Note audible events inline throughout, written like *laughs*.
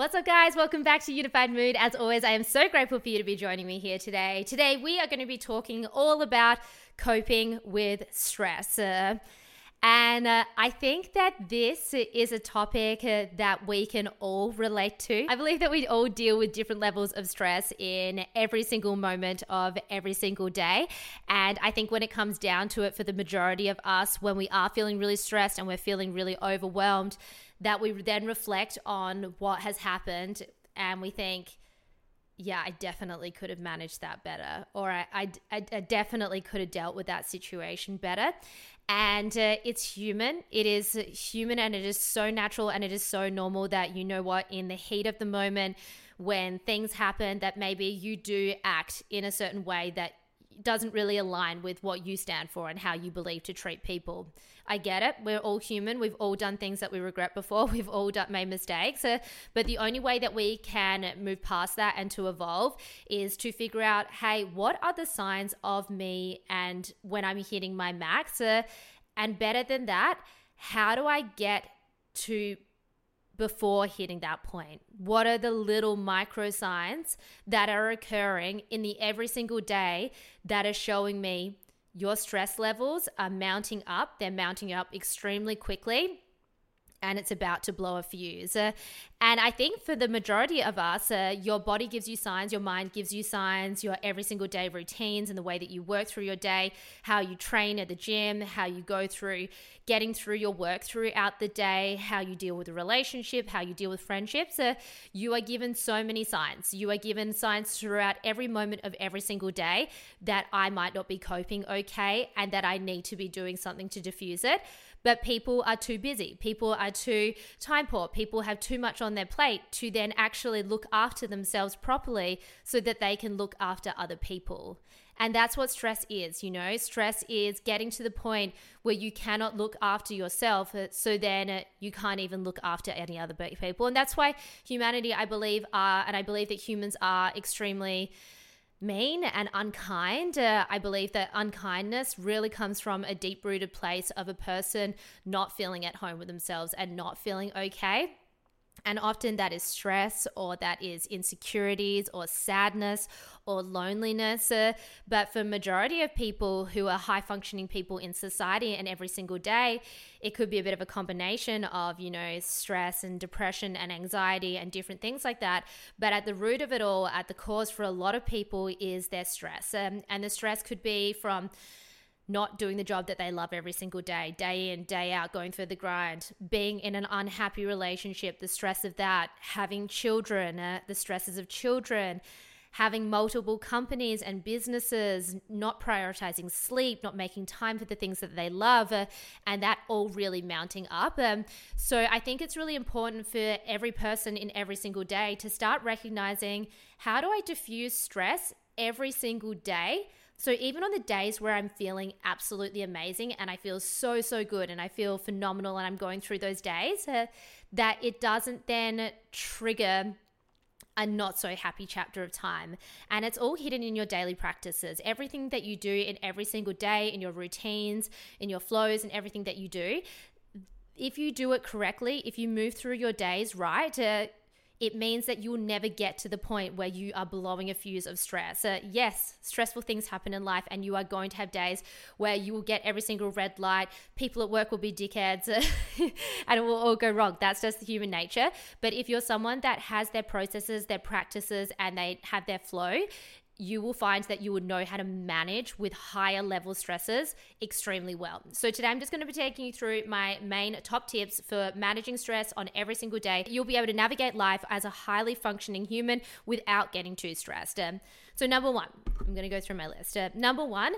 What's up, guys? Welcome back to Unified Mood. As always, I am so grateful for you to be joining me here today. Today, we are going to be talking all about coping with stress. Uh, and uh, I think that this is a topic uh, that we can all relate to. I believe that we all deal with different levels of stress in every single moment of every single day. And I think when it comes down to it, for the majority of us, when we are feeling really stressed and we're feeling really overwhelmed, that we then reflect on what has happened and we think, yeah, I definitely could have managed that better, or I, I, I definitely could have dealt with that situation better. And uh, it's human. It is human and it is so natural and it is so normal that you know what, in the heat of the moment, when things happen, that maybe you do act in a certain way that doesn't really align with what you stand for and how you believe to treat people. I get it. We're all human. We've all done things that we regret before. *laughs* We've all done, made mistakes. Uh, but the only way that we can move past that and to evolve is to figure out hey, what are the signs of me and when I'm hitting my max? Uh, and better than that, how do I get to before hitting that point? What are the little micro signs that are occurring in the every single day that are showing me your stress levels are mounting up? They're mounting up extremely quickly and it's about to blow a fuse. Uh, and I think for the majority of us, uh, your body gives you signs, your mind gives you signs, your every single day routines and the way that you work through your day, how you train at the gym, how you go through getting through your work throughout the day, how you deal with a relationship, how you deal with friendships. Uh, you are given so many signs. You are given signs throughout every moment of every single day that I might not be coping okay and that I need to be doing something to diffuse it but people are too busy. People are too time poor. People have too much on their plate to then actually look after themselves properly so that they can look after other people. And that's what stress is, you know? Stress is getting to the point where you cannot look after yourself. Uh, so then uh, you can't even look after any other people. And that's why humanity, I believe, are, and I believe that humans are extremely mean and unkind. Uh, I believe that unkindness really comes from a deep rooted place of a person not feeling at home with themselves and not feeling okay. And often that is stress or that is insecurities or sadness or loneliness. Uh, but for majority of people who are high functioning people in society and every single day, it could be a bit of a combination of, you know, stress and depression and anxiety and different things like that. But at the root of it all, at the cause for a lot of people is their stress. Um, and the stress could be from not doing the job that they love every single day, day in, day out, going through the grind, being in an unhappy relationship, the stress of that, having children, uh, the stresses of children, having multiple companies and businesses, not prioritizing sleep, not making time for the things that they love, uh, and that all really mounting up. Um, so I think it's really important for every person in every single day to start recognizing how do I diffuse stress every single day so even on the days where I'm feeling absolutely amazing and I feel so, so good and I feel phenomenal and I'm going through those days, uh, that it doesn't then trigger a not so happy chapter of time. And it's all hidden in your daily practices. Everything that you do in every single day, in your routines, in your flows, and everything that you do. If you do it correctly, if you move through your days right, uh, it means that you'll never get to the point where you are blowing a fuse of stress. So yes, stressful things happen in life, and you are going to have days where you will get every single red light. People at work will be dickheads, *laughs* and it will all go wrong. That's just human nature. But if you're someone that has their processes, their practices, and they have their flow, you will find that you would know how to manage with higher level stresses extremely well. So, today I'm just going to be taking you through my main top tips for managing stress on every single day. You'll be able to navigate life as a highly functioning human without getting too stressed. Um, so, number one, I'm going to go through my list. Uh, number one,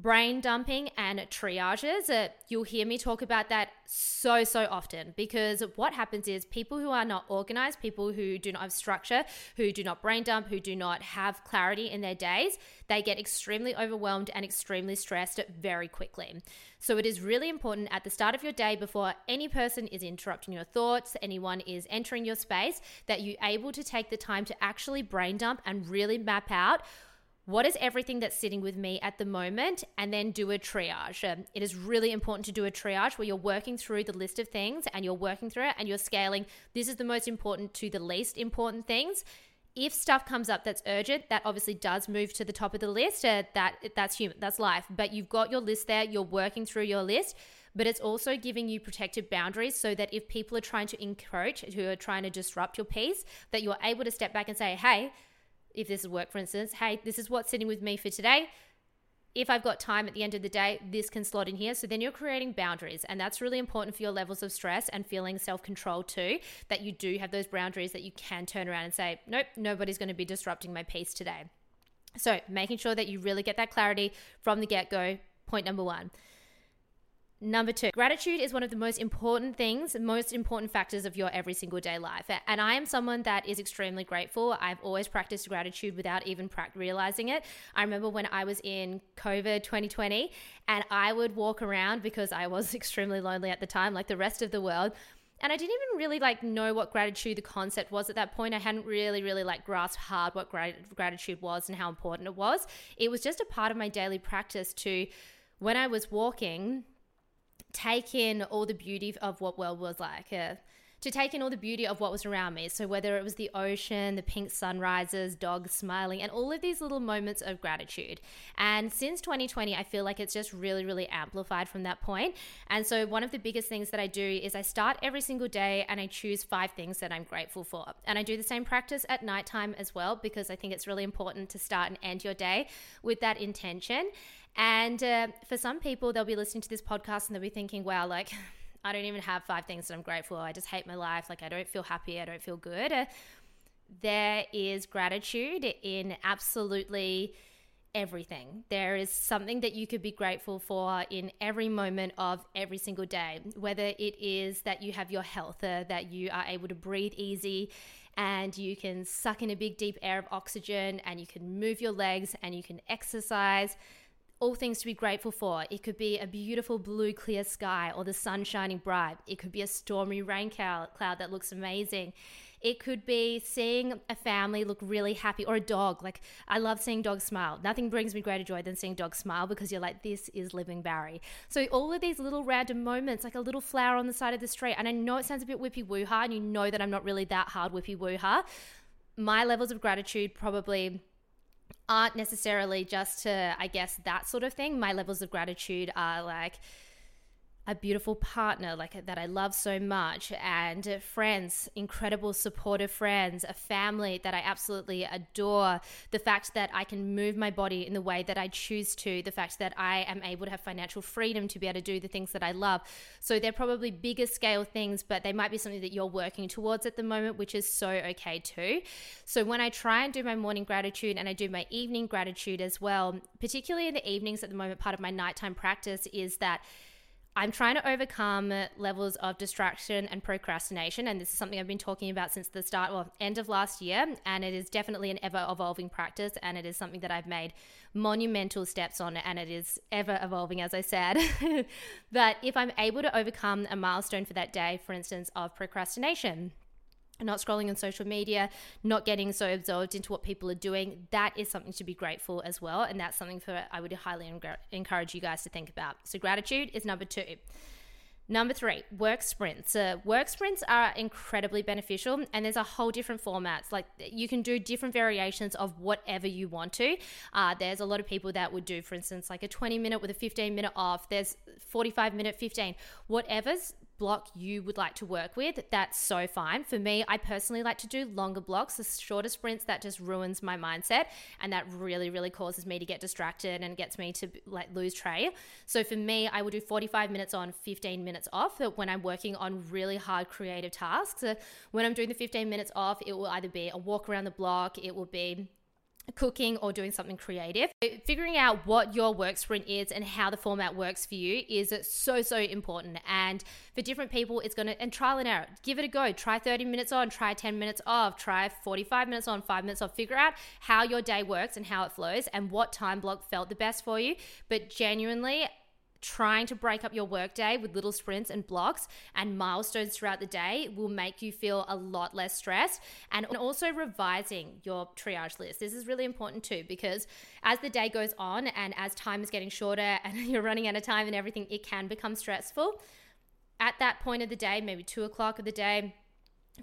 brain dumping and triages. Uh, you'll hear me talk about that so, so often because what happens is people who are not organized, people who do not have structure, who do not brain dump, who do not have clarity in their days, they get extremely overwhelmed and extremely stressed very quickly. So, it is really important at the start of your day before any person is interrupting your thoughts, anyone is entering your space, that you're able to take the time to actually brain dump and really map out what is everything that's sitting with me at the moment? And then do a triage. Um, it is really important to do a triage where you're working through the list of things and you're working through it and you're scaling. This is the most important to the least important things. If stuff comes up that's urgent that obviously does move to the top of the list uh, that that's human that's life. But you've got your list there you're working through your list but it's also giving you protective boundaries so that if people are trying to encroach who are trying to disrupt your peace that you're able to step back and say hey if this is work, for instance, hey, this is what's sitting with me for today. If I've got time at the end of the day, this can slot in here. So then you're creating boundaries. And that's really important for your levels of stress and feeling self control too, that you do have those boundaries that you can turn around and say, nope, nobody's going to be disrupting my peace today. So making sure that you really get that clarity from the get go. Point number one. Number two, gratitude is one of the most important things, most important factors of your every single day life. And I am someone that is extremely grateful. I've always practiced gratitude without even realizing it. I remember when I was in COVID 2020 and I would walk around because I was *laughs* extremely lonely at the time, like the rest of the world. And I didn't even really like know what gratitude the concept was at that point. I hadn't really, really like grasped hard what grat- gratitude was and how important it was. It was just a part of my daily practice to when I was walking take in all the beauty of what world was like. To take in all the beauty of what was around me. So, whether it was the ocean, the pink sunrises, dogs smiling, and all of these little moments of gratitude. And since 2020, I feel like it's just really, really amplified from that point. And so, one of the biggest things that I do is I start every single day and I choose five things that I'm grateful for. And I do the same practice at nighttime as well, because I think it's really important to start and end your day with that intention. And uh, for some people, they'll be listening to this podcast and they'll be thinking, wow, like, *laughs* I don't even have five things that I'm grateful. I just hate my life. Like, I don't feel happy. I don't feel good. Uh, there is gratitude in absolutely everything. There is something that you could be grateful for in every moment of every single day, whether it is that you have your health, uh, that you are able to breathe easy and you can suck in a big, deep air of oxygen and you can move your legs and you can exercise all things to be grateful for. It could be a beautiful blue, clear sky or the sun shining bright. It could be a stormy rain cloud that looks amazing. It could be seeing a family look really happy or a dog. Like, I love seeing dogs smile. Nothing brings me greater joy than seeing dogs smile because you're like, this is living Barry. So, all of these little random moments, like a little flower on the side of the street, and I know it sounds a bit whippy woo ha, and you know that I'm not really that hard whippy woo ha. My levels of gratitude probably aren't necessarily just to, I guess, that sort of thing. My levels of gratitude are like, a beautiful partner like that I love so much and friends incredible supportive friends a family that I absolutely adore. The fact that I can move my body in the way that I choose to the fact that I am able to have financial freedom to be able to do the things that I love. So they're probably bigger scale things but they might be something that you're working towards at the moment which is so okay too. So when I try and do my morning gratitude and I do my evening gratitude as well particularly in the evenings at the moment part of my nighttime practice is that I'm trying to overcome levels of distraction and procrastination. And this is something I've been talking about since the start or end of last year. And it is definitely an ever evolving practice. And it is something that I've made monumental steps on. And it is ever evolving, as I said. *laughs* but if I'm able to overcome a milestone for that day, for instance, of procrastination, not scrolling on social media, not getting so absorbed into what people are doing, that is something to be grateful as well. And that's something for I would highly encourage you guys to think about. So, gratitude is number two. Number three, work sprints. Uh, work sprints are incredibly beneficial, and there's a whole different formats. Like you can do different variations of whatever you want to. Uh, there's a lot of people that would do, for instance, like a 20 minute with a 15 minute off. There's 45 minute, 15, whatever's block you would like to work with, that's so fine. For me, I personally like to do longer blocks, the shorter sprints that just ruins my mindset and that really, really causes me to get distracted and gets me to like lose trail. So for me, I will do 45 minutes on, 15 minutes off when I'm working on really hard creative tasks. So when I'm doing the 15 minutes off, it will either be a walk around the block, it will be cooking or doing something creative. Figuring out what your work sprint is and how the format works for you is so, so important. And for different people, it's going to, and trial and error, give it a go. Try 30 minutes on, try 10 minutes off, try 45 minutes on, five minutes off. Figure out how your day works and how it flows and what time block felt the best for you. But genuinely, trying to break up your workday with little sprints and blocks and milestones throughout the day will make you feel a lot less stressed. And also revising your triage list. This is really important too because as the day goes on and as time is getting shorter *laughs* and you're running out of time and everything, it can become stressful. At that point of the day, maybe two o'clock of the day,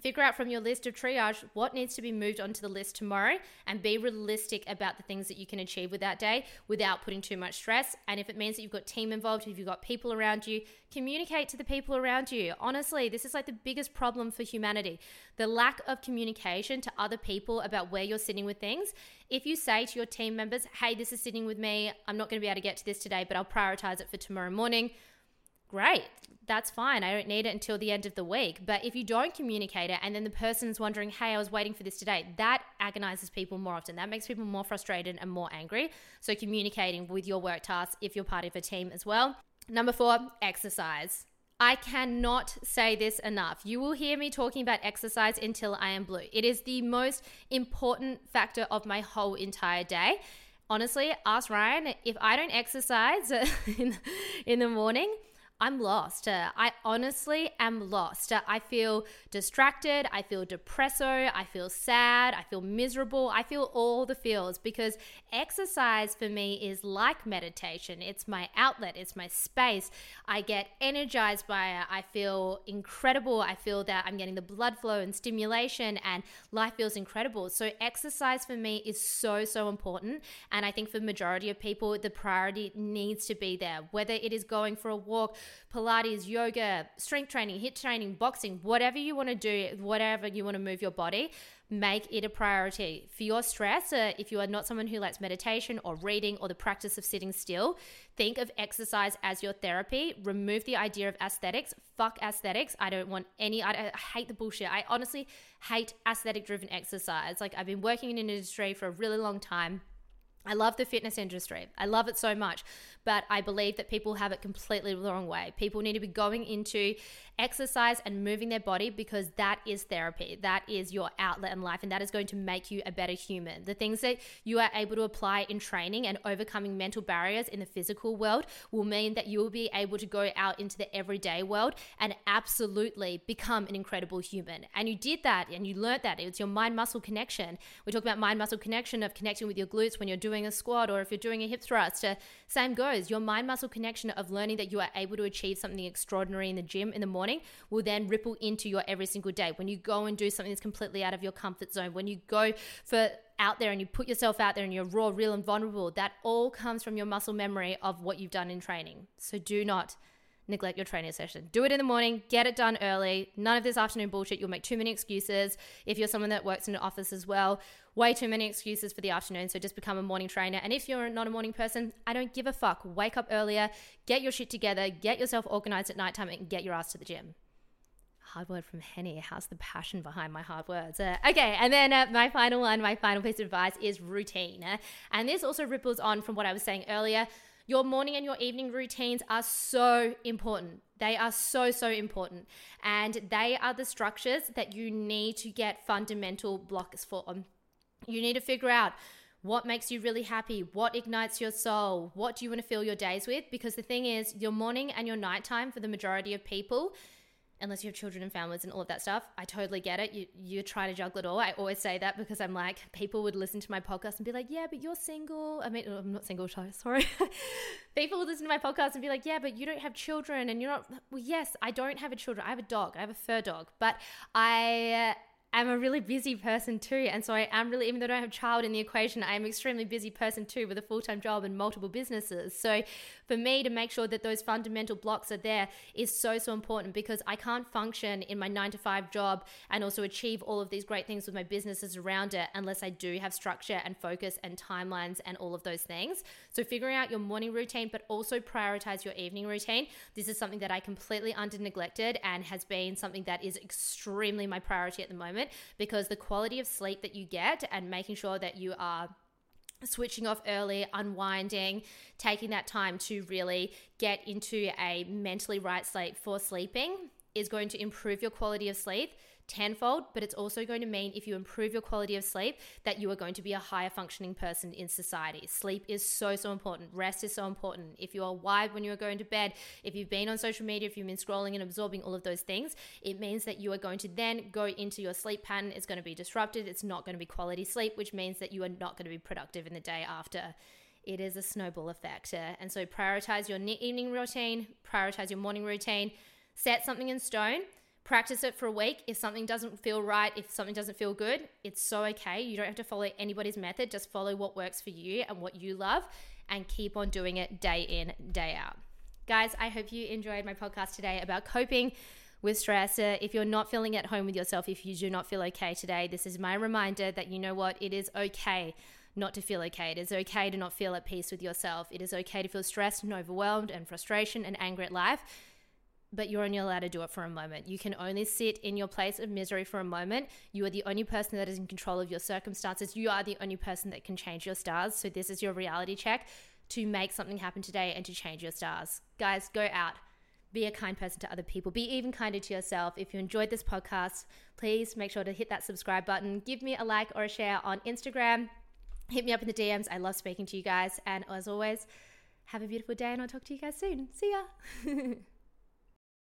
figure out from your list of triage what needs to be moved onto the list tomorrow and be realistic about the things that you can achieve with that day without putting too much stress. And if it means that you've got team involved if you've got people around you communicate to the people around you. Honestly this is like the biggest problem for humanity the lack of communication to other people about where you're sitting with things. If you say to your team members hey this is sitting with me. I'm not going to be able to get to this today but i'll prioritize it for tomorrow morning great that's fine. I don't need it until the end of the week. But if you don't communicate it and then the person's wondering, hey, I was waiting for this today, that agonizes people more often. That makes people more frustrated and more angry. So communicating with your work tasks if you're part of a team as well. Number four, exercise. I cannot say this enough. You will hear me talking about exercise until I am blue. It is the most important factor of my whole entire day. Honestly, ask Ryan if I don't exercise *laughs* in, in the morning, I'm lost. Uh, I honestly am lost. Uh, I feel distracted. I feel depresso. I feel sad. I feel miserable. I feel all the feels because exercise for me is like meditation. It's my outlet, it's my space. I get energized by it. I feel incredible. I feel that I'm getting the blood flow and stimulation, and life feels incredible. So, exercise for me is so, so important. And I think for majority of people, the priority needs to be there, whether it is going for a walk Pilates, yoga, strength training, HIIT training, boxing, whatever you want to do, whatever you want to move your body, make it a priority. For your stress, uh, if you are not someone who likes meditation or reading or the practice of sitting still, think of exercise as your therapy. Remove the idea of aesthetics. Fuck aesthetics. I don't want any, I, I hate the bullshit. I honestly hate aesthetic driven exercise. Like I've been working in an industry for a really long time. I love the fitness industry. I love it so much. But I believe that people have it completely the wrong way. People need to be going into exercise and moving their body because that is therapy. That is your outlet in life, and that is going to make you a better human. The things that you are able to apply in training and overcoming mental barriers in the physical world will mean that you will be able to go out into the everyday world and absolutely become an incredible human. And you did that and you learned that. It's your mind muscle connection. We talk about mind muscle connection of connecting with your glutes when you're doing a squat or if you're doing a hip thrust. Uh, same goes. Your mind muscle connection of learning that you are able to achieve something extraordinary in the gym in the morning will then ripple into your every single day. When you go and do something that's completely out of your comfort zone, when you go for out there and you put yourself out there and you're raw, real, and vulnerable, that all comes from your muscle memory of what you've done in training. So do not neglect your training session. Do it in the morning, get it done early. None of this afternoon bullshit. You'll make too many excuses. If you're someone that works in an office as well, way too many excuses for the afternoon. So just become a morning trainer. And if you're not a morning person, I don't give a fuck. Wake up earlier, get your shit together, get yourself organized at nighttime, and get your ass to the gym hard word from Henny. How's the passion behind my hard words? Uh, okay, and then uh, my final one, my final piece of advice is routine. Uh, and this also ripples on from what I was saying earlier. Your morning and your evening routines are so important. They are so, so important. And they are the structures that you need to get fundamental blocks for. Um, you need to figure out what makes you really happy, what ignites your soul, what do you want to fill your days with? Because the thing is, your morning and your nighttime for the majority of people unless you have children and families and all of that stuff. I totally get it. You you try to juggle it all. I always say that because I'm like people would listen to my podcast and be like, "Yeah, but you're single." I mean, I'm not single, sorry. *laughs* people would listen to my podcast and be like, "Yeah, but you don't have children and you're not." Well, yes, I don't have a children. I have a dog. I have a fur dog, but I am a really busy person too. And so I am really, even though I don't have a child in the equation, I am extremely busy person too with a full time job and multiple businesses. So for me to make sure that those fundamental blocks are there is so, so important because I can't function in my nine to five job and also achieve all of these great things with my businesses around it unless I do have structure and focus and timelines and all of those things. So figuring out your morning routine, but also prioritize your evening routine. This is something that I completely under neglected and has been something that is extremely my priority at the moment because the quality of sleep that you get and making sure that you are switching off early, unwinding, taking that time to really get into a mentally right state for sleeping is going to improve your quality of sleep tenfold, but it's also going to mean if you improve your quality of sleep, that you are going to be a higher functioning person in society. Sleep is so, so important. Rest is so important. If you are wired when you are going to bed, if you've been on social media, if you've been scrolling and absorbing all of those things, it means that you are going to then go into your sleep pattern. It's going to be disrupted. It's not going to be quality sleep, which means that you are not going to be productive in the day after it is a snowball effect. And so prioritize your evening routine, prioritize your morning routine, set something in stone, practice it for a week. If something doesn't feel right, if something doesn't feel good, it's so okay. You don't have to follow anybody's method, just follow what works for you and what you love and keep on doing it day in, day out. Guys, I hope you enjoyed my podcast today about coping with stress. Uh, if you're not feeling at home with yourself, if you do not feel okay today, this is my reminder that you know what? It is okay not to feel okay. It is okay to not feel at peace with yourself. It is okay to feel stressed and overwhelmed and frustration and anger at life. But you're only allowed to do it for a moment. You can only sit in your place of misery for a moment. You are the only person that is in control of your circumstances. You are the only person that can change your stars. So, this is your reality check to make something happen today and to change your stars. Guys, go out. Be a kind person to other people. Be even kinder to yourself. If you enjoyed this podcast, please make sure to hit that subscribe button. Give me a like or a share on Instagram hit me up in the DMs. I love speaking to you guys. And as always, have a beautiful day and I'll talk to you guys soon. See ya. *laughs*